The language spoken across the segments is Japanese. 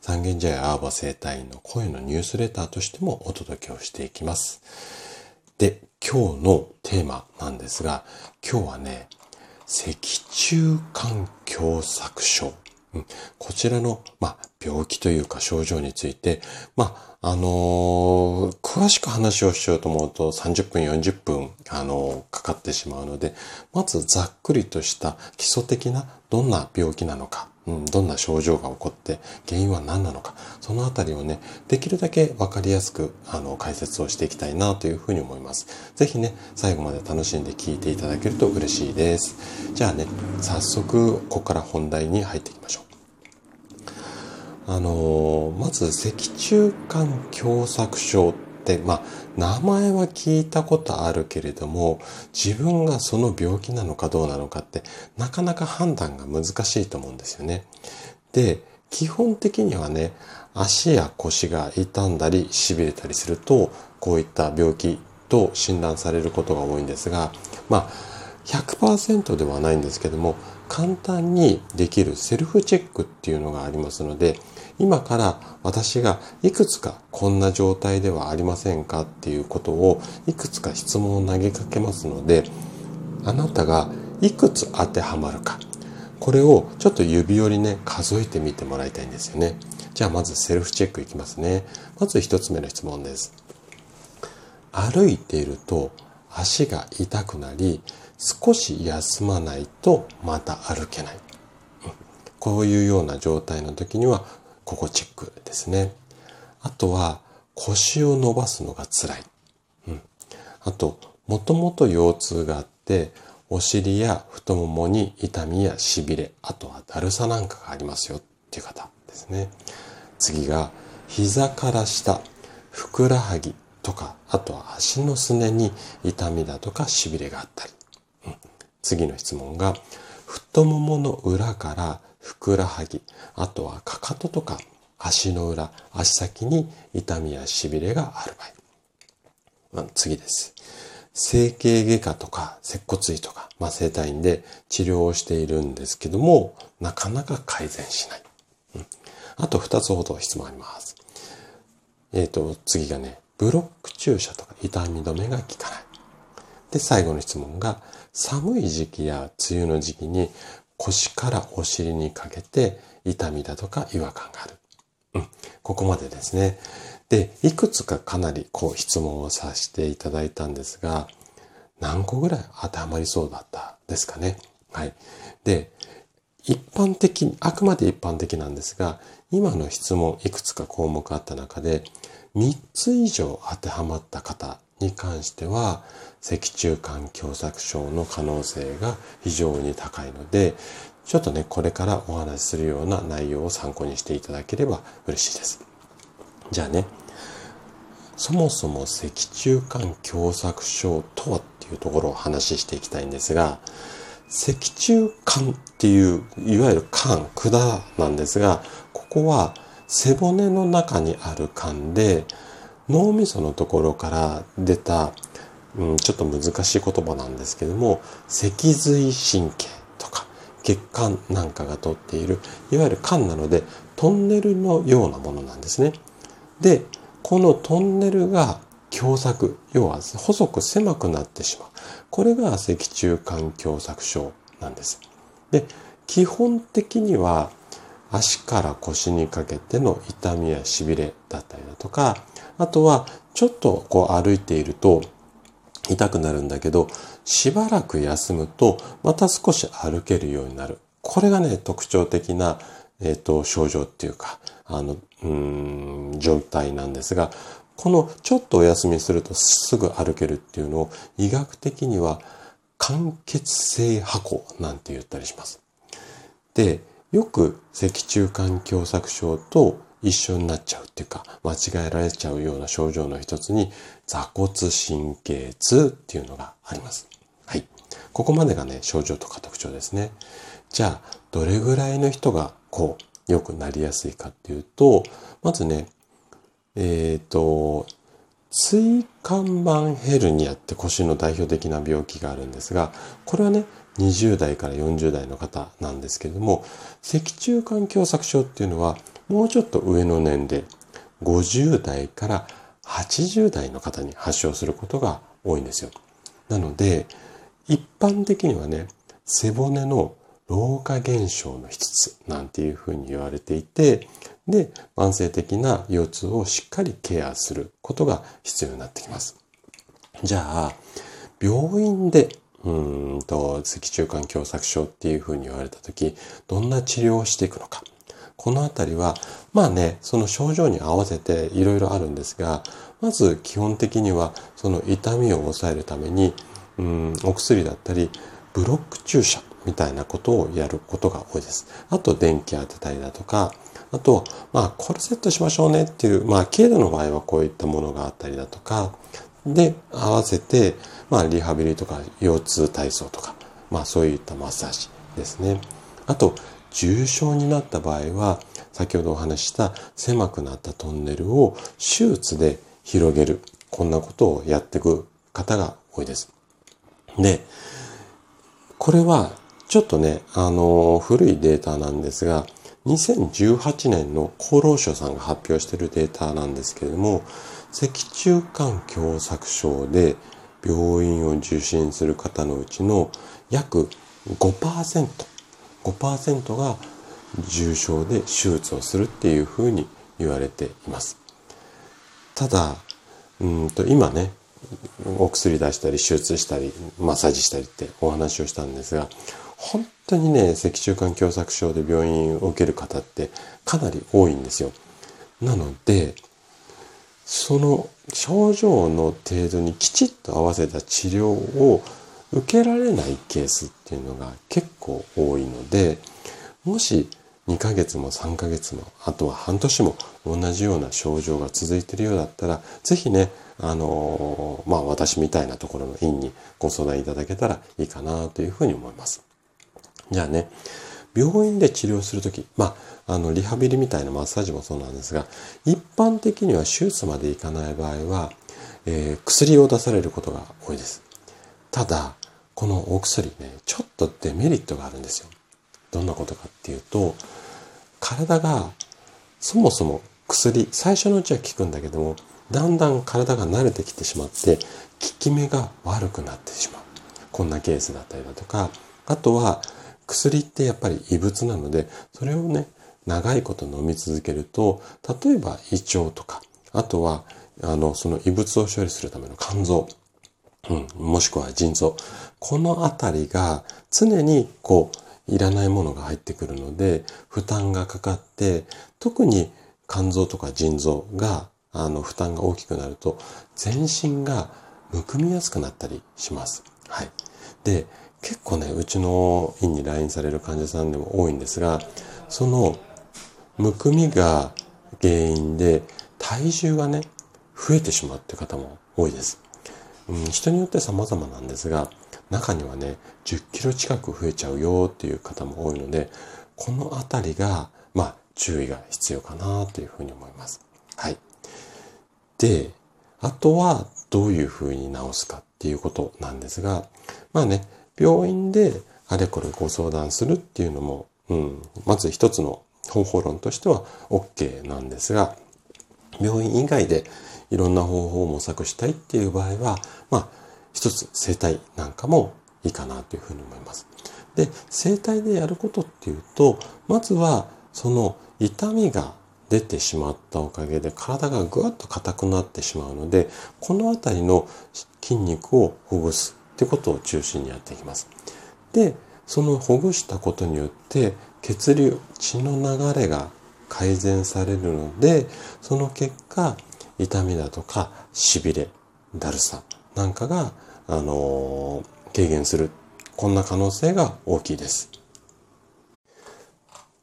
三軒茶屋アーバ生態院の声のニュースレターとしてもお届けをしていきます。で、今日のテーマなんですが、今日はね、脊柱管狭窄症。こちらの、まあ、病気というか症状について、まあ、あのー、詳しく話をしようと思うと30分、40分、あのー、かかってしまうので、まずざっくりとした基礎的などんな病気なのか、うん、どんな症状が起こって原因は何なのか、そのあたりをね、できるだけわかりやすく、あの、解説をしていきたいなというふうに思います。ぜひね、最後まで楽しんで聞いていただけると嬉しいです。じゃあね、早速、ここから本題に入っていきましょう。あのまず脊柱管狭窄症、まあ、名前は聞いたことあるけれども、自分がその病気なのかどうなのかって、なかなか判断が難しいと思うんですよね。で、基本的にはね、足や腰が痛んだり痺れたりすると、こういった病気と診断されることが多いんですが、まあ、100%ではないんですけども、簡単にできるセルフチェックっていうのがありますので、今から私がいくつかこんな状態ではありませんかっていうことをいくつか質問を投げかけますので、あなたがいくつ当てはまるか、これをちょっと指折りね、数えてみてもらいたいんですよね。じゃあまずセルフチェックいきますね。まず一つ目の質問です。歩いていると足が痛くなり、少し休まないとまた歩けない。こういうような状態の時には、ここチェックですね。あとは、腰を伸ばすのが辛い。うん。あと、もともと腰痛があって、お尻や太ももに痛みや痺れ、あとはだるさなんかがありますよっていう方ですね。次が、膝から下、ふくらはぎとか、あとは足のすねに痛みだとか痺れがあったり。うん次の質問が、太ももの裏からふくらはぎ、あとはかかととか足の裏、足先に痛みや痺れがある場合。次です。整形外科とか接骨院とか、まあ、整体院で治療をしているんですけども、なかなか改善しない。うん、あと2つほど質問あります。えっ、ー、と、次がね、ブロック注射とか痛み止めが効かない。で、最後の質問が、寒い時期や梅雨の時期に腰からお尻にかけて痛みだとか違和感がある。うん。ここまでですね。で、いくつかかなりこう質問をさせていただいたんですが、何個ぐらい当てはまりそうだったですかね。はい。で、一般的、あくまで一般的なんですが、今の質問いくつか項目あった中で、3つ以上当てはまった方に関しては、脊柱管狭窄症の可能性が非常に高いので、ちょっとね、これからお話しするような内容を参考にしていただければ嬉しいです。じゃあね、そもそも脊柱管狭窄症とはっていうところを話していきたいんですが、脊柱管っていう、いわゆる管、管なんですが、ここは背骨の中にある管で、脳みそのところから出た、うん、ちょっと難しい言葉なんですけども、脊髄神経とか血管なんかが通っている、いわゆる管なので、トンネルのようなものなんですね。で、このトンネルが狭窄、要は細く狭くなってしまう。これが脊柱管狭窄症なんです。で、基本的には足から腰にかけての痛みや痺れだったりだとか、あとはちょっとこう歩いていると痛くなるんだけど、しばらく休むとまた少し歩けるようになる。これがね、特徴的な、えっ、ー、と、症状っていうか、あの、うん、状態なんですが、このちょっとお休みするとすぐ歩けるっていうのを医学的には間欠性破行なんて言ったりします。で、よく脊柱管狭窄症と一緒になっちゃうっていうか、間違えられちゃうような症状の一つに、座骨神経痛っていうのがあります。はい。ここまでがね、症状とか特徴ですね。じゃあ、どれぐらいの人がこう、良くなりやすいかっていうと、まずね、えっ、ー、と、椎間板ヘルニアって腰の代表的な病気があるんですが、これはね、20代から40代の方なんですけれども、脊柱管狭窄症っていうのは、もうちょっと上の年齢、50代から80代の方に発症することが多いんですよ。なので、一般的にはね、背骨の老化現象の一つなんていうふうに言われていて、で、慢性的な腰痛をしっかりケアすることが必要になってきます。じゃあ、病院でうんと、脊柱管狭窄症っていうふうに言われたとき、どんな治療をしていくのか。このあたりは、まあね、その症状に合わせていろいろあるんですが、まず基本的には、その痛みを抑えるために、うん、お薬だったり、ブロック注射みたいなことをやることが多いです。あと、電気当てたりだとか、あと、まあ、コルセットしましょうねっていう、まあ、軽度の場合はこういったものがあったりだとか、で、合わせて、まあ、リハビリとか腰痛体操とか、まあ、そういったマッサージですね。あと、重症になった場合は、先ほどお話しした狭くなったトンネルを手術で広げる。こんなことをやっていく方が多いです。で、これはちょっとね、あの、古いデータなんですが、2018年の厚労省さんが発表しているデータなんですけれども、脊柱管狭窄症で病院を受診する方のうちの約5%、5%が重症で手術をするっていうふうに言われています。ただ、うんと今ね、お薬出したり手術したりマッサージしたりってお話をしたんですが本当にね脊柱管狭窄症で病院を受ける方ってかなり多いんですよ。なのでその症状の程度にきちっと合わせた治療を受けられないケースっていうのが結構多いので、もし2ヶ月も3ヶ月も、あとは半年も同じような症状が続いているようだったら、ぜひね、あのー、まあ私みたいなところの院にご相談いただけたらいいかなというふうに思います。じゃあね、病院で治療するとき、まあ、あの、リハビリみたいなマッサージもそうなんですが、一般的には手術までいかない場合は、えー、薬を出されることが多いです。ただ、このお薬ね、ちょっとデメリットがあるんですよ。どんなことかっていうと、体がそもそも薬、最初のうちは効くんだけども、だんだん体が慣れてきてしまって、効き目が悪くなってしまう。こんなケースだったりだとか、あとは薬ってやっぱり異物なので、それをね、長いこと飲み続けると、例えば胃腸とか、あとは、あの、その異物を処理するための肝臓、うん、もしくは腎臓。このあたりが常にこう、いらないものが入ってくるので、負担がかかって、特に肝臓とか腎臓が、あの、負担が大きくなると、全身がむくみやすくなったりします。はい。で、結構ね、うちの院に来院される患者さんでも多いんですが、その、むくみが原因で体重がね、増えてしまうって方も多いです。うん、人によって様々なんですが、中にはね、10キロ近く増えちゃうよっていう方も多いので、このあたりが、まあ、注意が必要かなというふうに思います。はい。で、あとはどういうふうに治すかっていうことなんですが、まあね、病院であれこれご相談するっていうのも、うん、まず一つの方法論としては OK なんですが、病院以外でいろんな方法を模索したいっていう場合は、まあ、一つ整体なんかもいいかなというふうに思います。で、整体でやることっていうと、まずはその痛みが出てしまったおかげで体がぐわっと硬くなってしまうので、このあたりの筋肉をほぐすってことを中心にやっていきます。で、そのほぐしたことによって血流、血の流れが改善されるので、その結果、痛みだとか、痺れ、だるさなんかが、あのー、軽減する。こんな可能性が大きいです。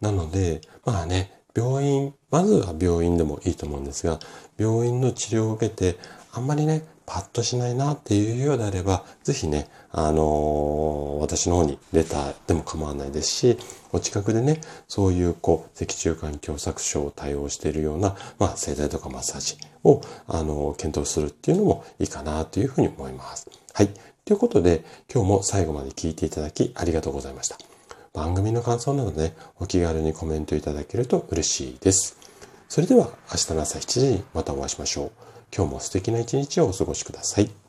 なので、まあね、病院、まずは病院でもいいと思うんですが、病院の治療を受けて、あんまりね、パッとしないなっていうようであれば、ぜひね、あのー、私の方にレターでも構わないですし、お近くでね、そういうこう、脊柱管狭窄症を対応しているような、まあ、整体とかマッサージを、あのー、検討するっていうのもいいかなというふうに思います。はい。ということで、今日も最後まで聞いていただきありがとうございました。番組の感想などで、ね、お気軽にコメントいただけると嬉しいです。それでは明日の朝7時にまたお会いしましょう。今日も素敵な一日をお過ごしください。